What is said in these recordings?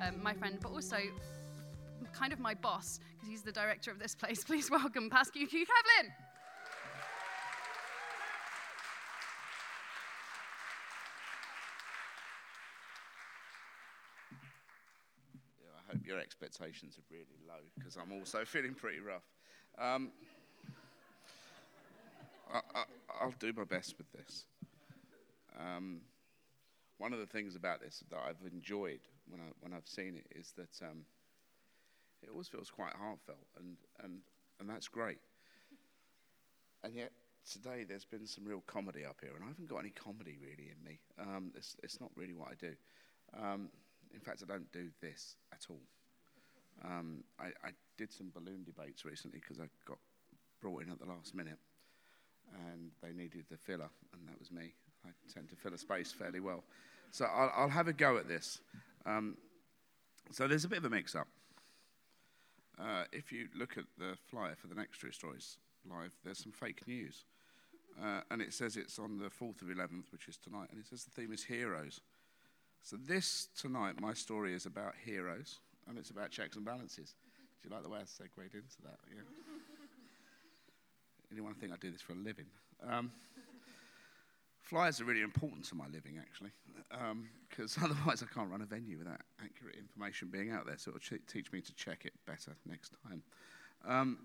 Um, my friend, but also kind of my boss, because he's the director of this place. Please welcome Pasco Q. Kevlin. I hope your expectations are really low because I'm also feeling pretty rough. Um, I, I, I'll do my best with this. Um, one of the things about this that I've enjoyed when, I, when I've seen it is that um, it always feels quite heartfelt, and, and, and that's great. And yet, today there's been some real comedy up here, and I haven't got any comedy really in me. Um, it's, it's not really what I do. Um, in fact, I don't do this at all. Um, I, I did some balloon debates recently because I got brought in at the last minute, and they needed the filler, and that was me. I tend to fill a space fairly well. So I'll, I'll have a go at this. Um, so there's a bit of a mix up. Uh, if you look at the flyer for the next True Stories live, there's some fake news. Uh, and it says it's on the 4th of 11th, which is tonight, and it says the theme is heroes. So this tonight, my story is about heroes, and it's about checks and balances. Do you like the way I segued into that? Yeah. Anyone think I do this for a living? Um, flyers are really important to my living, actually, because otherwise I can't run a venue without accurate information being out there. So it'll ch- teach me to check it better next time. Um,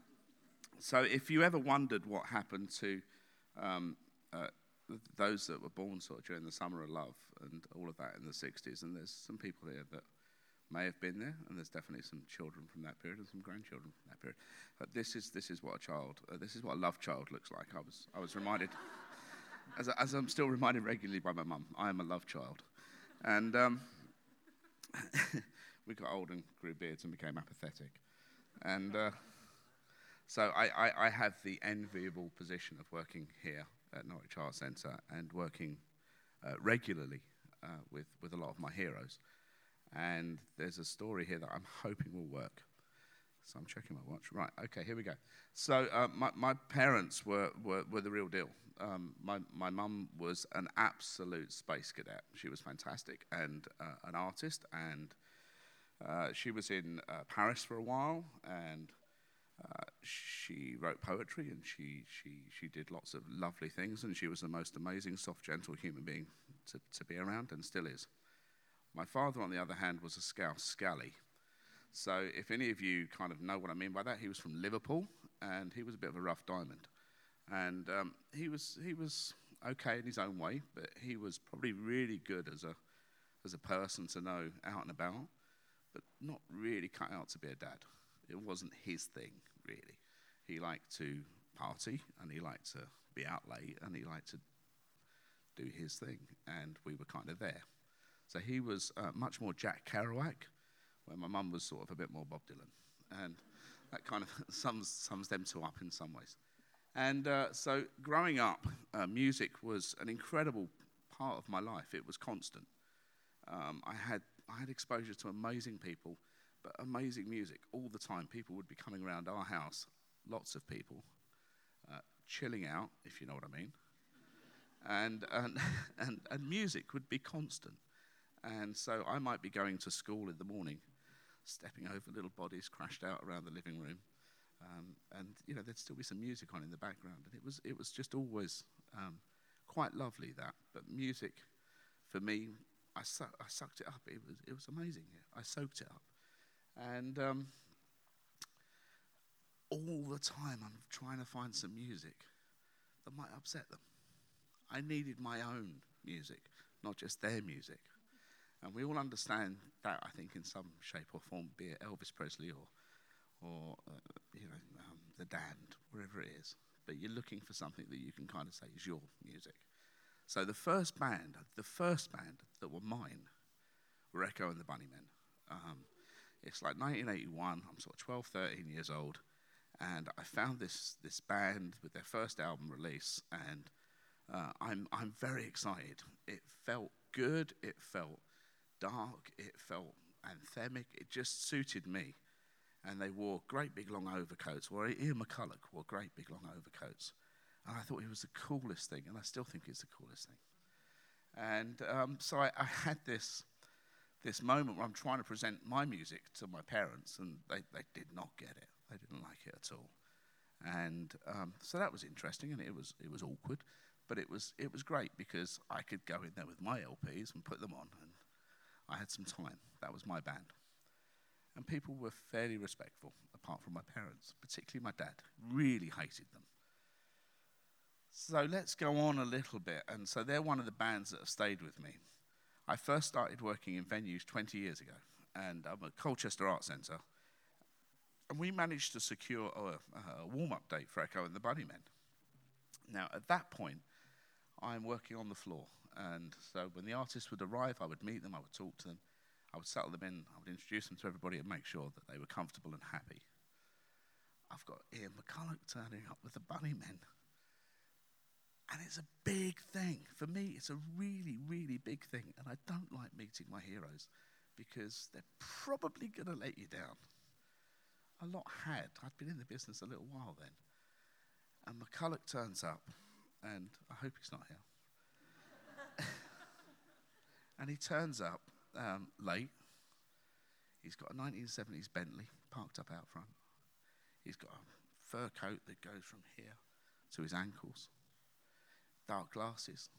so if you ever wondered what happened to um, uh, those that were born sort of during the summer of love and all of that in the 60s, and there's some people here that may have been there, and there's definitely some children from that period and some grandchildren from that period. But this is this is what a child, uh, this is what a love child looks like. I was I was reminded, as, as I'm still reminded regularly by my mum, I am a love child, and um, we got old and grew beards and became apathetic, and. Uh, so I, I, I have the enviable position of working here at Norwich Arts Centre and working uh, regularly uh, with, with a lot of my heroes. And there's a story here that I'm hoping will work. So I'm checking my watch. Right, okay, here we go. So uh, my, my parents were, were, were the real deal. Um, my, my mum was an absolute space cadet. She was fantastic and uh, an artist. And uh, she was in uh, Paris for a while and uh, she wrote poetry and she, she, she did lots of lovely things, and she was the most amazing, soft, gentle human being to, to be around and still is. My father, on the other hand, was a scouse scally. So, if any of you kind of know what I mean by that, he was from Liverpool and he was a bit of a rough diamond. And um, he, was, he was okay in his own way, but he was probably really good as a, as a person to know out and about, but not really cut out to be a dad. It wasn't his thing, really. He liked to party and he liked to be out late and he liked to do his thing, and we were kind of there. So he was uh, much more Jack Kerouac, where my mum was sort of a bit more Bob Dylan. And that kind of sums, sums them two up in some ways. And uh, so growing up, uh, music was an incredible part of my life. It was constant. Um, I, had, I had exposure to amazing people but amazing music all the time. People would be coming around our house, lots of people, uh, chilling out, if you know what I mean. And, and, and, and music would be constant. And so I might be going to school in the morning, stepping over little bodies crashed out around the living room. Um, and, you know, there'd still be some music on in the background. And it was, it was just always um, quite lovely, that. But music, for me, I, su- I sucked it up. It was, it was amazing. I soaked it up. And um, all the time I'm trying to find some music that might upset them. I needed my own music, not just their music. And we all understand that, I think, in some shape or form, be it Elvis Presley or, or uh, you know, um, The Damned, wherever it is. But you're looking for something that you can kind of say is your music. So the first band, the first band that were mine, were Echo and the Bunnymen. Um, It's like 1981. I'm sort of 12, 13 years old, and I found this this band with their first album release, and uh, I'm I'm very excited. It felt good. It felt dark. It felt anthemic. It just suited me. And they wore great big long overcoats. Or Ian McCulloch wore great big long overcoats. And I thought he was the coolest thing, and I still think he's the coolest thing. And um, so I, I, had this, this moment where I'm trying to present my music to my parents, and they, they did not get it. They didn't like it at all. And um, so that was interesting, and it was, it was awkward, but it was, it was great because I could go in there with my LPs and put them on, I had some time. That was my band. And people were fairly respectful, apart from my parents, particularly my dad, really hated them. So let's go on a little bit. And so they're one of the bands that have stayed with me. I first started working in venues 20 years ago, and I'm at Colchester Art Centre. And we managed to secure a, a warm up date for Echo and the Bunnymen. Now, at that point, I'm working on the floor. And so when the artists would arrive, I would meet them, I would talk to them, I would settle them in, I would introduce them to everybody and make sure that they were comfortable and happy. I've got Ian McCulloch turning up with the Bunnymen. And it's a big thing. For me, it's a really, really big thing. And I don't like meeting my heroes because they're probably going to let you down. A lot had. I'd been in the business a little while then. And McCulloch turns up, and I hope he's not here. And he turns up um, late. He's got a 1970s Bentley parked up out front. He's got a fur coat that goes from here to his ankles dark glasses.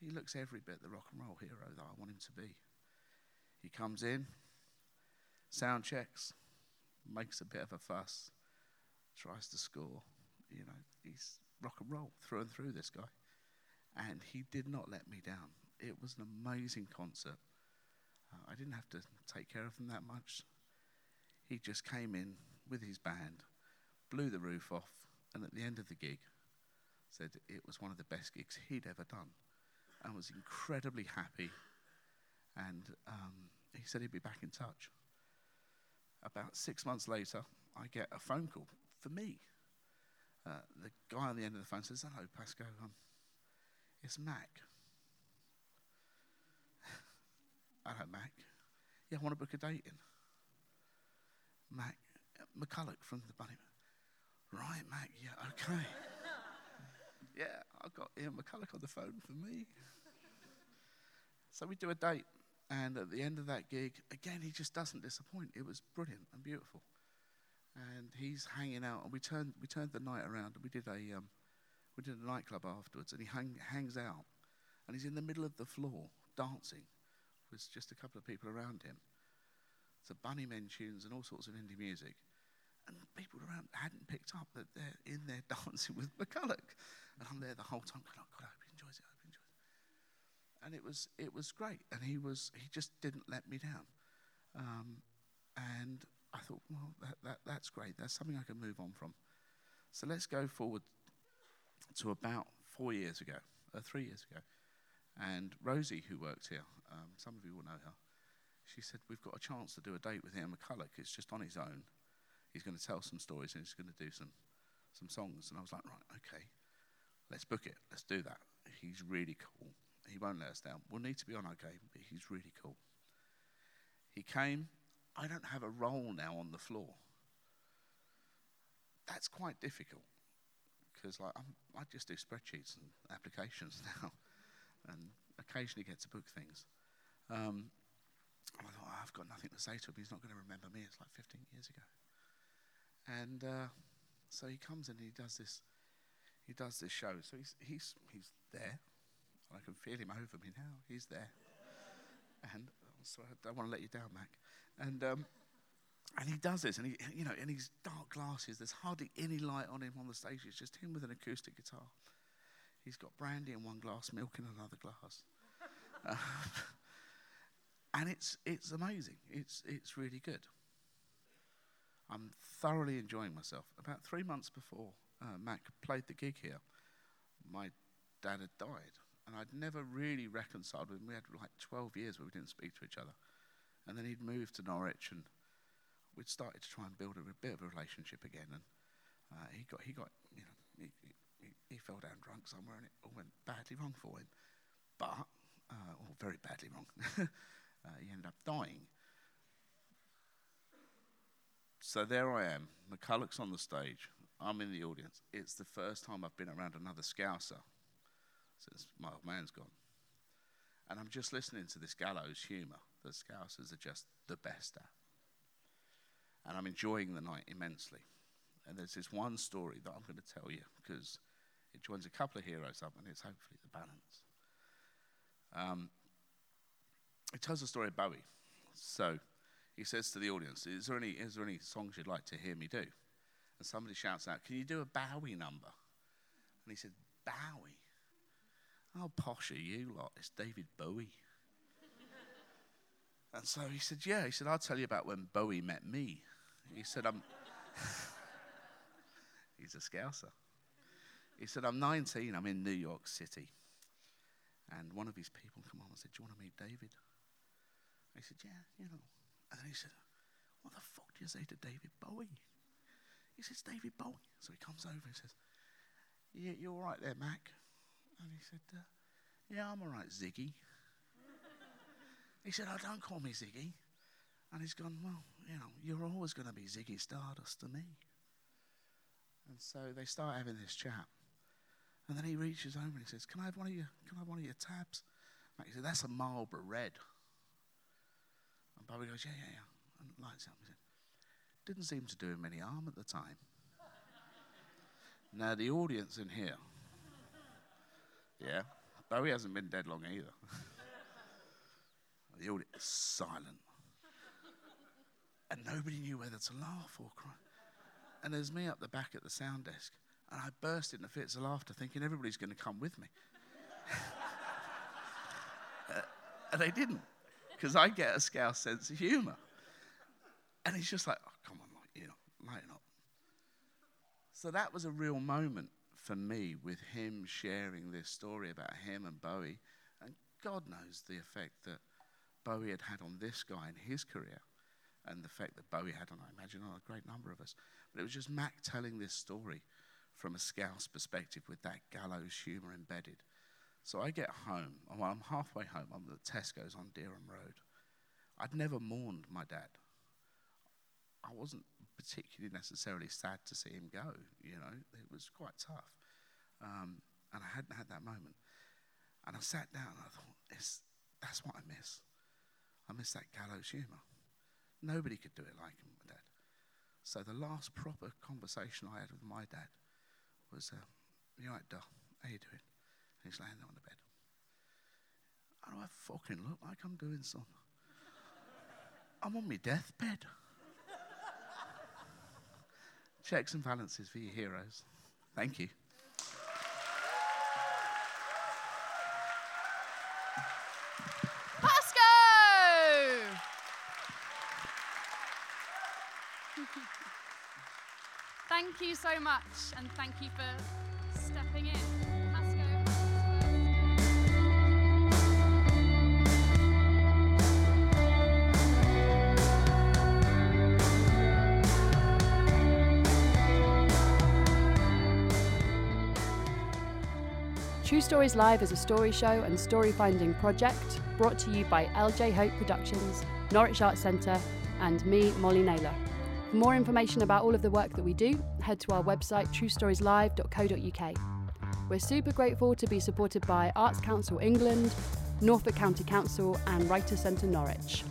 He looks every bit the rock and roll hero that I want him to be. He comes in, sound checks, makes a bit of a fuss, tries to score. You know, he's rock and roll through and through, this guy. And he did not let me down. It was an amazing concert. Uh, I didn't have to take care of him that much. He just came in with his band, blew the roof off, and at the end of the gig, said it was one of the best gigs he'd ever done and was incredibly happy. And um, he said he'd be back in touch. About six months later, I get a phone call for me. Uh, the guy on the end of the phone says, Hello, Pasco. Um, it's Mac. Hello, Mac. Yeah, I want to book a date in. Mac, McCulloch from the Bunny. Right, Mac, yeah, okay. Yeah, I've got Ian McCulloch on the phone for me. so we do a date, and at the end of that gig, again, he just doesn't disappoint. It was brilliant and beautiful. And he's hanging out, and we turned, we turned the night around, and we did a, um, we did a nightclub afterwards, and he hang, hangs out, and he's in the middle of the floor dancing with just a couple of people around him. So Bunnymen tunes and all sorts of indie music. And people around hadn't picked up that they're in there dancing with McCulloch. And I'm there the whole time going, oh, God, I hope he enjoys it, I hope he enjoys it. And it was, it was great. And he, was, he just didn't let me down. Um, and I thought, well, that, that, that's great. That's something I can move on from. So let's go forward to about four years ago, or three years ago. And Rosie, who worked here, um, some of you will know her, she said, We've got a chance to do a date with Ian McCulloch. It's just on his own. He's going to tell some stories and he's going to do some, some songs. And I was like, Right, okay. Let's book it. Let's do that. He's really cool. He won't let us down. We'll need to be on our game, but he's really cool. He came. I don't have a role now on the floor. That's quite difficult because like i just do spreadsheets and applications now, and occasionally get to book things. Um, I thought oh, I've got nothing to say to him. He's not going to remember me. It's like 15 years ago. And uh, so he comes and he does this he does this show. So he's, he's, he's there. I can feel him over me now. He's there. And so I don't want to let you down, Mac. And, um, and he does this, and he, you know, in his dark glasses, there's hardly any light on him on the stage. It's just him with an acoustic guitar. He's got brandy in one glass, milk in another glass. uh, and it's, it's amazing. It's, it's really good. I'm thoroughly enjoying myself. About three months before uh, Mac played the gig here, my dad had died. And I'd never really reconciled with him. We had like 12 years where we didn't speak to each other. And then he'd moved to Norwich and we'd started to try and build a, a bit of a relationship again, and uh, he got he got you know he, he, fell down drunk somewhere, and it all went badly wrong for him. But uh, or very badly wrong. uh, he ended up dying. So there I am. McCulloch's on the stage. I'm in the audience. It's the first time I've been around another Scouser since my old man's gone. And I'm just listening to this gallows humour that Scousers are just the best at. And I'm enjoying the night immensely. And there's this one story that I'm going to tell you because it joins a couple of heroes up and it's hopefully the balance. Um, it tells the story of Bowie. So he says to the audience, is there, any, is there any songs you'd like to hear me do? And somebody shouts out, Can you do a Bowie number? And he said, Bowie? How posh are you lot? It's David Bowie. and so he said, Yeah. He said, I'll tell you about when Bowie met me. He said, I'm. He's a scouser. He said, I'm 19, I'm in New York City. And one of his people come on and said, Do you want to meet David? I said, Yeah, you know. And then he said, What the fuck do you say to David Bowie? He says, David Bowie. So he comes over and says, Yeah, you're all right there, Mac? And he said, uh, Yeah, I'm all right, Ziggy. he said, Oh, don't call me Ziggy. And he's gone, Well, you know, you're always going to be Ziggy Stardust to me. And so they start having this chat. And then he reaches over and he says, Can I have one of your, can I have one of your tabs? And he said, That's a Marlboro Red. And Bowie goes, Yeah, yeah, yeah. And lights up. He said, Didn't seem to do him any harm at the time. now, the audience in here, yeah, Bowie hasn't been dead long either. the audience is silent. And nobody knew whether to laugh or cry. And there's me up the back at the sound desk. And I burst into fits of laughter, thinking everybody's going to come with me. uh, and they didn't, because I get a scouse sense of humour. And he's just like, oh, come on, you know, lighten up. So that was a real moment for me with him sharing this story about him and Bowie. And God knows the effect that Bowie had had on this guy in his career and the effect that Bowie had on, I imagine, on a great number of us. But it was just Mac telling this story from a scouse perspective with that gallows humour embedded. So I get home, and well, I'm halfway home, I'm at Tesco's on Dereham Road. I'd never mourned my dad. I wasn't particularly necessarily sad to see him go, you know, it was quite tough. Um, and I hadn't had that moment. And I sat down and I thought, that's what I miss. I miss that gallows humour. Nobody could do it like him, my dad. So the last proper conversation I had with my dad was, uh, you right, doll? How you doing? And he's laying there on the bed. Do I fucking look like I'm doing something? I'm on my deathbed. Checks and balances for your heroes. Thank you. Thank you so much, and thank you for stepping in. True Stories Live is a story show and story finding project brought to you by LJ Hope Productions, Norwich Arts Centre, and me, Molly Naylor. For more information about all of the work that we do, head to our website truestorieslive.co.uk. We're super grateful to be supported by Arts Council England, Norfolk County Council, and Writer Centre Norwich.